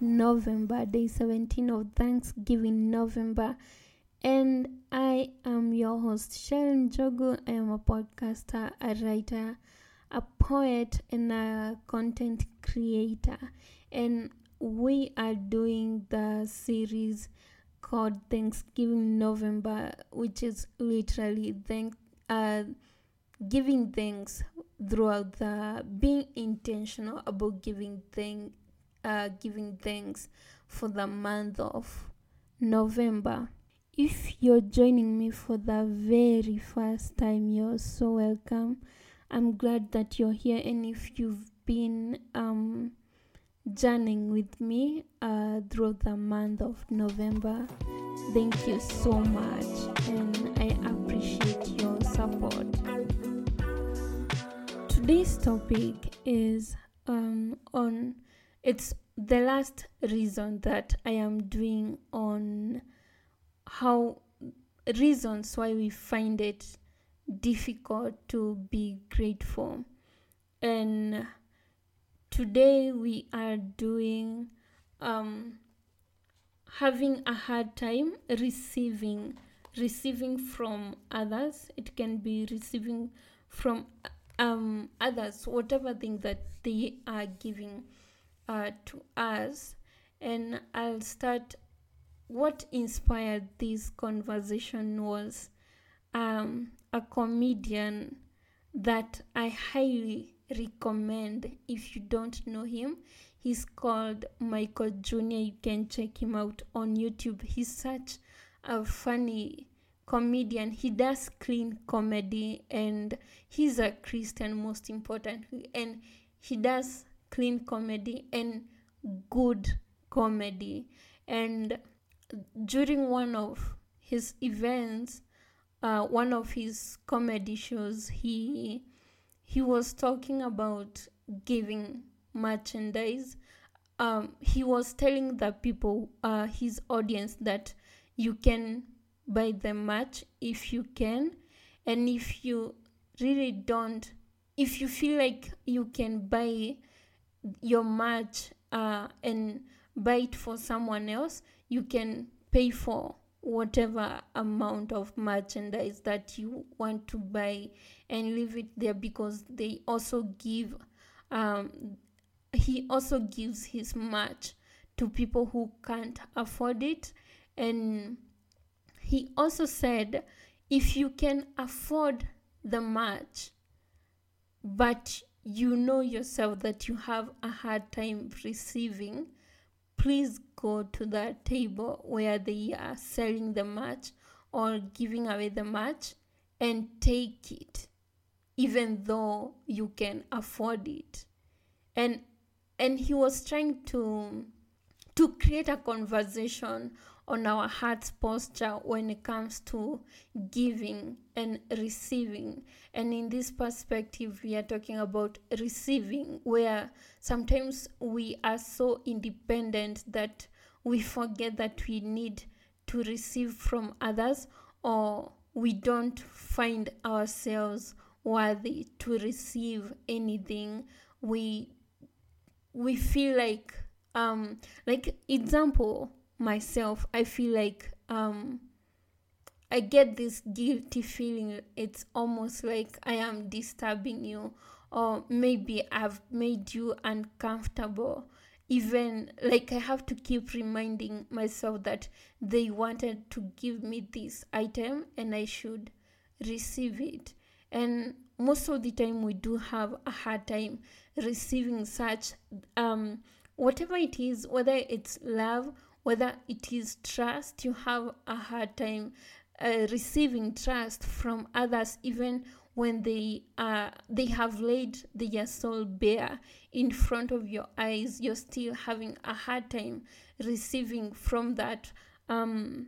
November, day 17 of Thanksgiving November, and I am your host Sharon Jogo. I am a podcaster, a writer, a poet, and a content creator, and we are doing the series called Thanksgiving November, which is literally thank uh giving thanks throughout the being intentional about giving thank uh giving thanks for the month of November. If you're joining me for the very first time, you're so welcome. I'm glad that you're here, and if you've been um journeying with me uh throughout the month of November, thank you so much, and I appreciate your support. Today's topic is um, on it's the last reason that I am doing on how reasons why we find it difficult to be grateful. And today we are doing um, having a hard time receiving receiving from others. It can be receiving from um others whatever thing that they are giving uh to us and i'll start what inspired this conversation was um a comedian that i highly recommend if you don't know him. He's called michael jr you can check him out on youtube. He's such a funny comedian. He does clean comedy and he's a christian most importantly and he does clean comedy and good comedy. And during one of his events uh, one of his comedy shows he he was talking about giving merchandise. Um, he was telling the people uh, his audience that you can buy the match if you can and if you really don't if you feel like you can buy your match uh, and buy it for someone else you can pay for whatever amount of merchandise that you want to buy and leave it there because they also give um, he also gives his match to people who can't afford it. And he also said if you can afford the match but you know yourself that you have a hard time receiving please go to the table where they are selling the match or giving away the match and take it even though you can afford it. And and he was trying to to create a conversation on our heart's posture when it comes to giving and receiving. And in this perspective, we are talking about receiving, where sometimes we are so independent that we forget that we need to receive from others or we don't find ourselves worthy to receive anything we we feel like um like example myself i feel like um i get this guilty feeling. It's almost like i am disturbing you or maybe i've made you uncomfortable. Even like i have to keep reminding myself that they wanted to give me this item and i should receive it. And most of the time we do have a hard time receiving such um whatever it is whether it's love whether it is trust you have a hard time uh, receiving trust from others even when they uh, they have laid their soul bare in front of your eyes you're still having a hard time receiving from that um,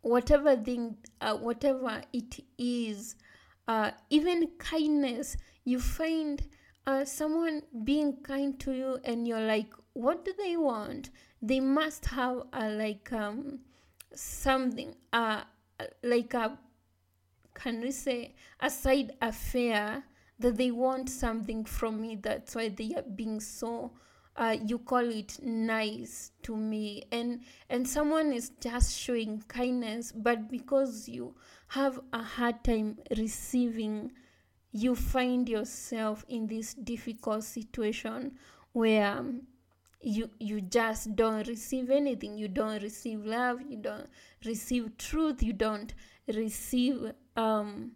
whatever thing uh, whatever it is uh, even kindness. You find uh, someone being kind to you and you're like what do they want? They must have a like um something uh like a can we say a side affair that they want something from me. That's why they are being so uh, you call it nice to me. And and someone is just showing kindness but because you have a hard time receiving you find yourself in this difficult situation where um, you you just don't receive anything. You don't receive love. You don't receive truth. You don't receive um,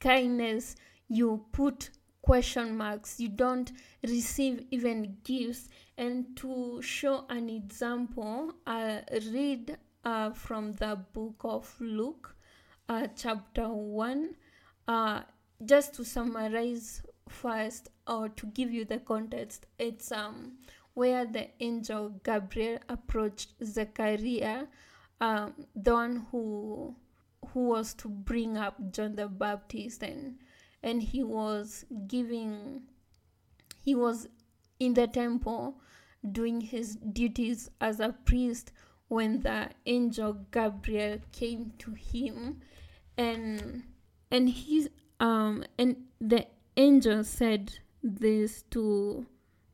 kindness. You put question marks. You don't receive even gifts. And to show an example i read uh, from the book of luke uh, chapter 1 uh, just to summarize first or to give you the context it's um where the angel gabriel approached zechariah um, the one who who was to bring up john the baptist and and he was giving he was in the temple doing his duties as a priest when the angel gabriel came to him. And and he um and the angel said this to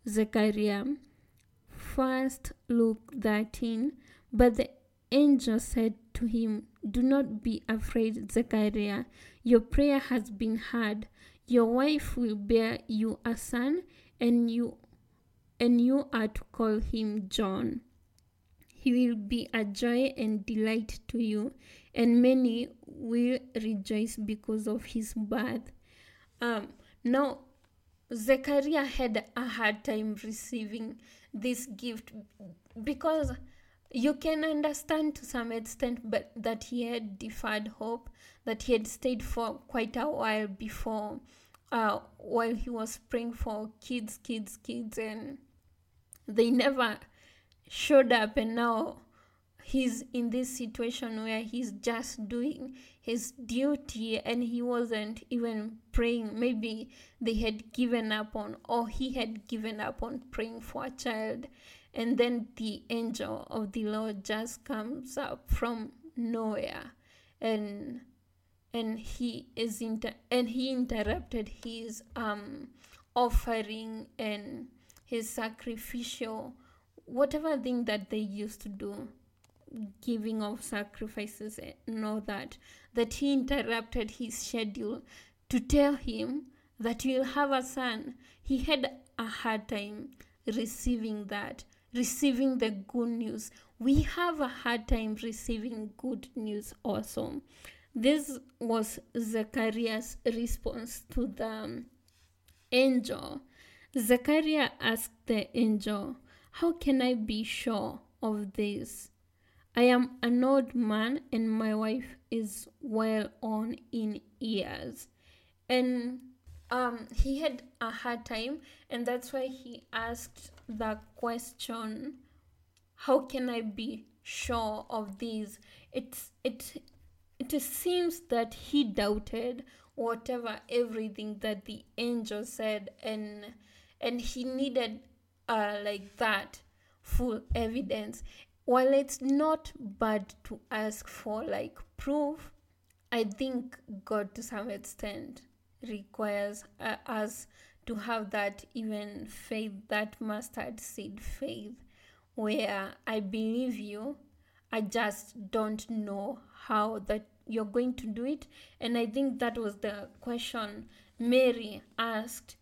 zechariah first luke 13 but the angel said to him do not be afraid zechariah your prayer has been heard. Your wife will bear you a son, and you and you are to call him John. He will be a joy and delight to you, and many will rejoice because of his birth. Um, now, Zechariah had a hard time receiving this gift because you can understand to some extent but that he had deferred hope that he had stayed for quite a while before uh, while he was praying for kids kids kids and they never showed up. And now he's in this situation where he's just doing his duty and he wasn't even praying. Maybe they had given up on or he had given up on praying for a child. And then the angel of the lord just comes up from nowhere. And and he is inter- and he interrupted his um offering and his sacrificial whatever thing that they used to do giving of sacrifices and all that that he interrupted his schedule to tell him that he'll have a son he had a hard time receiving that receiving the good news. We have a hard time receiving good news also. This was Zechariah's response to the angel. Zechariah asked the angel, How can I be sure of this? I am an old man and my wife is well on in years. And um, he had a hard time, and that's why he asked the question, "How can I be sure of this?" It's it it seems that he doubted whatever everything that the angel said, and and he needed uh, like that full evidence. While it's not bad to ask for like proof, I think God to some extent requires uh, us to have that even faith, that mustard seed faith, where I believe you, I just don't know how that you're going to do it. And I think that was the question Mary asked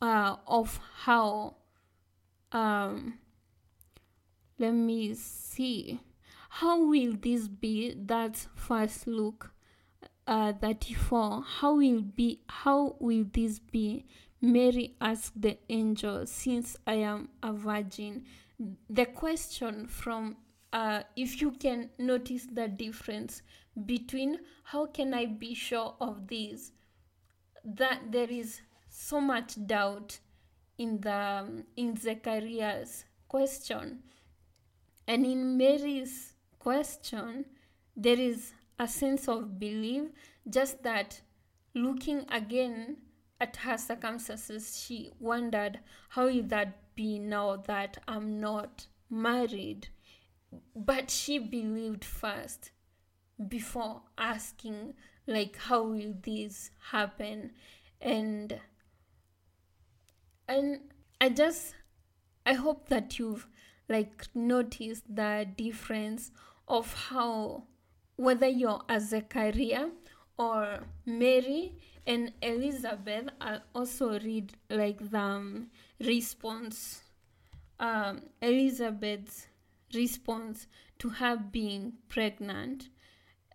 uh, of how. Um, let me see. How will this be? that first Luke? uh, 34 how will be how will this be mary asked the angel since i am a virgin the question from uh, if you can notice the difference between how can i be sure of this that there is so much doubt in the um, in zechariah's question and in mary's question there is a sense of belief, just that looking again at her circumstances, she wondered how will that be now that I'm not married. But she believed first before asking, like, how will this happen? And and I just I hope that you've like notice the difference of how whether you're a Zechariah or Mary and Elizabeth, I'll also read like the um, response, um, Elizabeth's response to her being pregnant.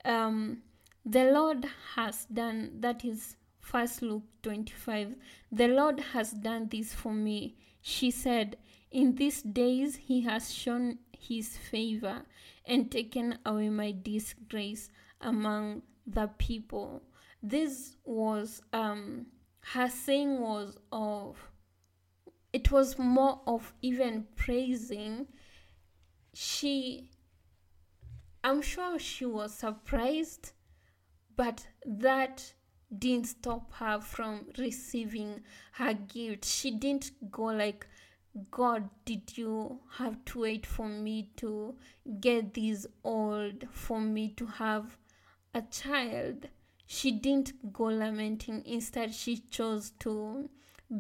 Um, the Lord has done, that is First Luke 25. The Lord has done this for me. She said, In these days he has shown his favor and taken away my disgrace among the people. This was um her saying was of it was more of even praising. She I'm sure she was surprised, but that didn't stop her from receiving her gift. She didn't go like, God, did you have to wait for me to get this old for me to have a child? She didn't go lamenting. Instead, she chose to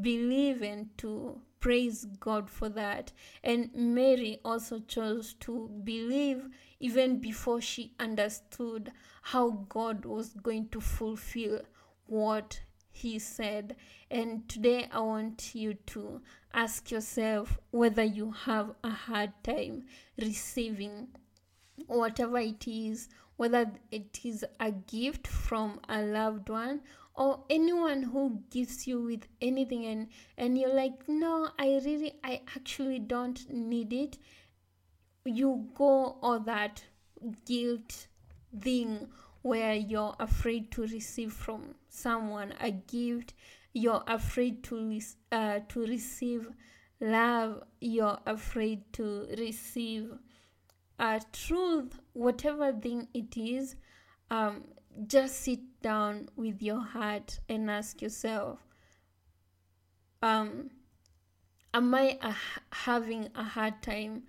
believe and to praise God for that. And Mary also chose to believe even before she understood how God was going to fulfill what he said. And today I want you to ask yourself whether you have a hard time receiving whatever it is, whether it is a gift from a loved one or anyone who gives you with anything and and you're like no i really i actually don't need it you go all that guilt thing where you're afraid to receive from someone a gift you're afraid to uh, to receive love you're afraid to receive a truth whatever thing it is um, just sit down with your heart and ask yourself um, am i a, having a hard time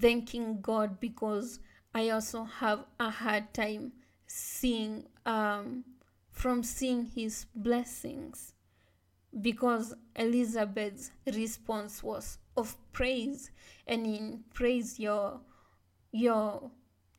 thanking god because i also have a hard time seeing um, from seeing his blessings because Elizabeth's response was of praise and in praise you're you're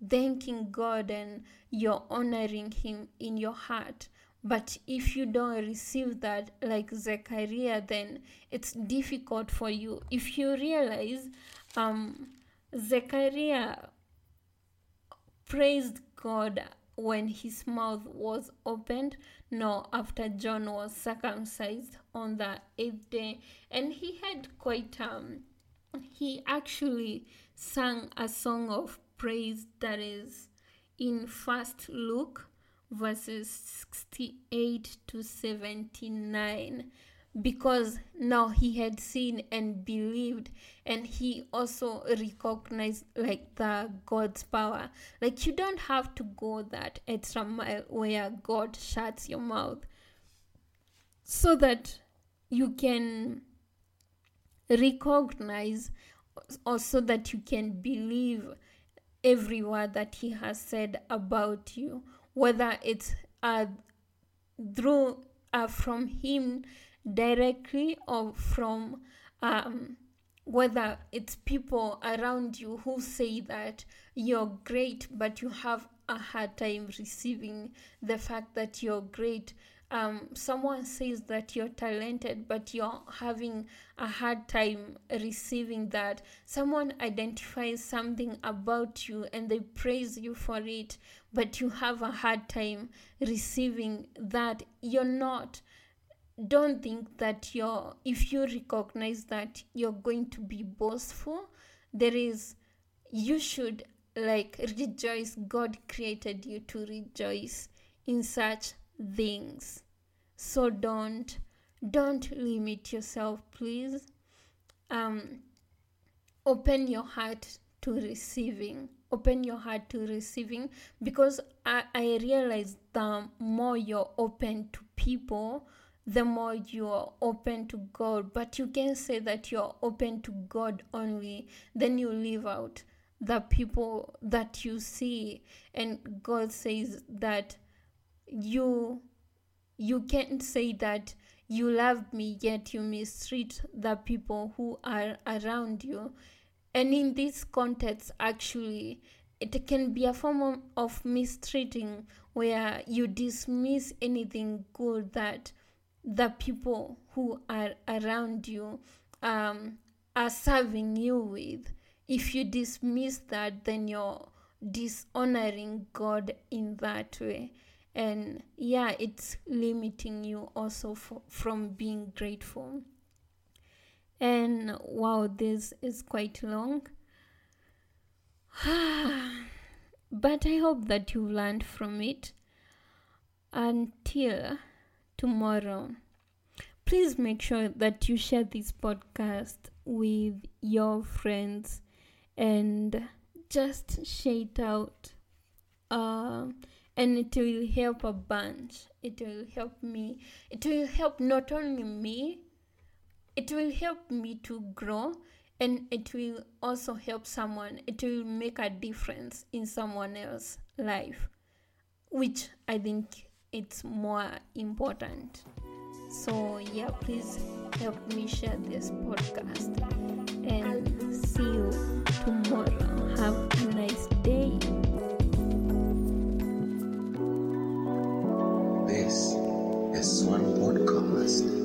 thanking God and you're honoring him in your heart. But if you don't receive that like Zechariah then it's difficult for you. If you realize um Zechariah praised God when his mouth was opened, nor after John was circumcised on the eighth day. And he had quite um he actually sang a song of praise that is in first Luke verses 68 to 79 because now he had seen and believed and he also recognized like the god's power. Like you don't have to go that extra mile where god shuts your mouth so that you can recognize or so that you can believe every word that he has said about you whether it's uh, through uh, from him directly or from um, whether it's people around you who say that you're great but you have a hard time receiving the fact that you're great. Um, someone says that you're talented but you're having a hard time receiving that. Someone identifies something about you and they praise you for it but you have a hard time receiving that. You're not don't think that you're if you recognize that you're going to be boastful there is you should like rejoice. God created you to rejoice in such things. So don't don't limit yourself please. Um open your heart to receiving. Open your heart to receiving because i i realize the more you're open to people the more you're open to God. But you can say that you're open to God only, then you leave out the people that you see. And God says that you you can't say that you love me yet you mistreat the people who are around you and in this context actually it can be a form of mistreating where you dismiss anything good that the people who are around you um, are serving you with. If you dismiss that, then you're dishonoring God in that way. And yeah, it's limiting you also for, from being grateful. And wow, this is quite long. but I hope that you learned from it. Until tomorrow, please make sure that you share this podcast with your friends and just share it out. Uh, and it will help a bunch. It will help me. It will help not only me, it will help me to grow and it will also help someone it will make a difference in someone else's life which i think it's more important. So, yeah, please help me share this podcast and see you tomorrow. Have a nice day. This is one podcast.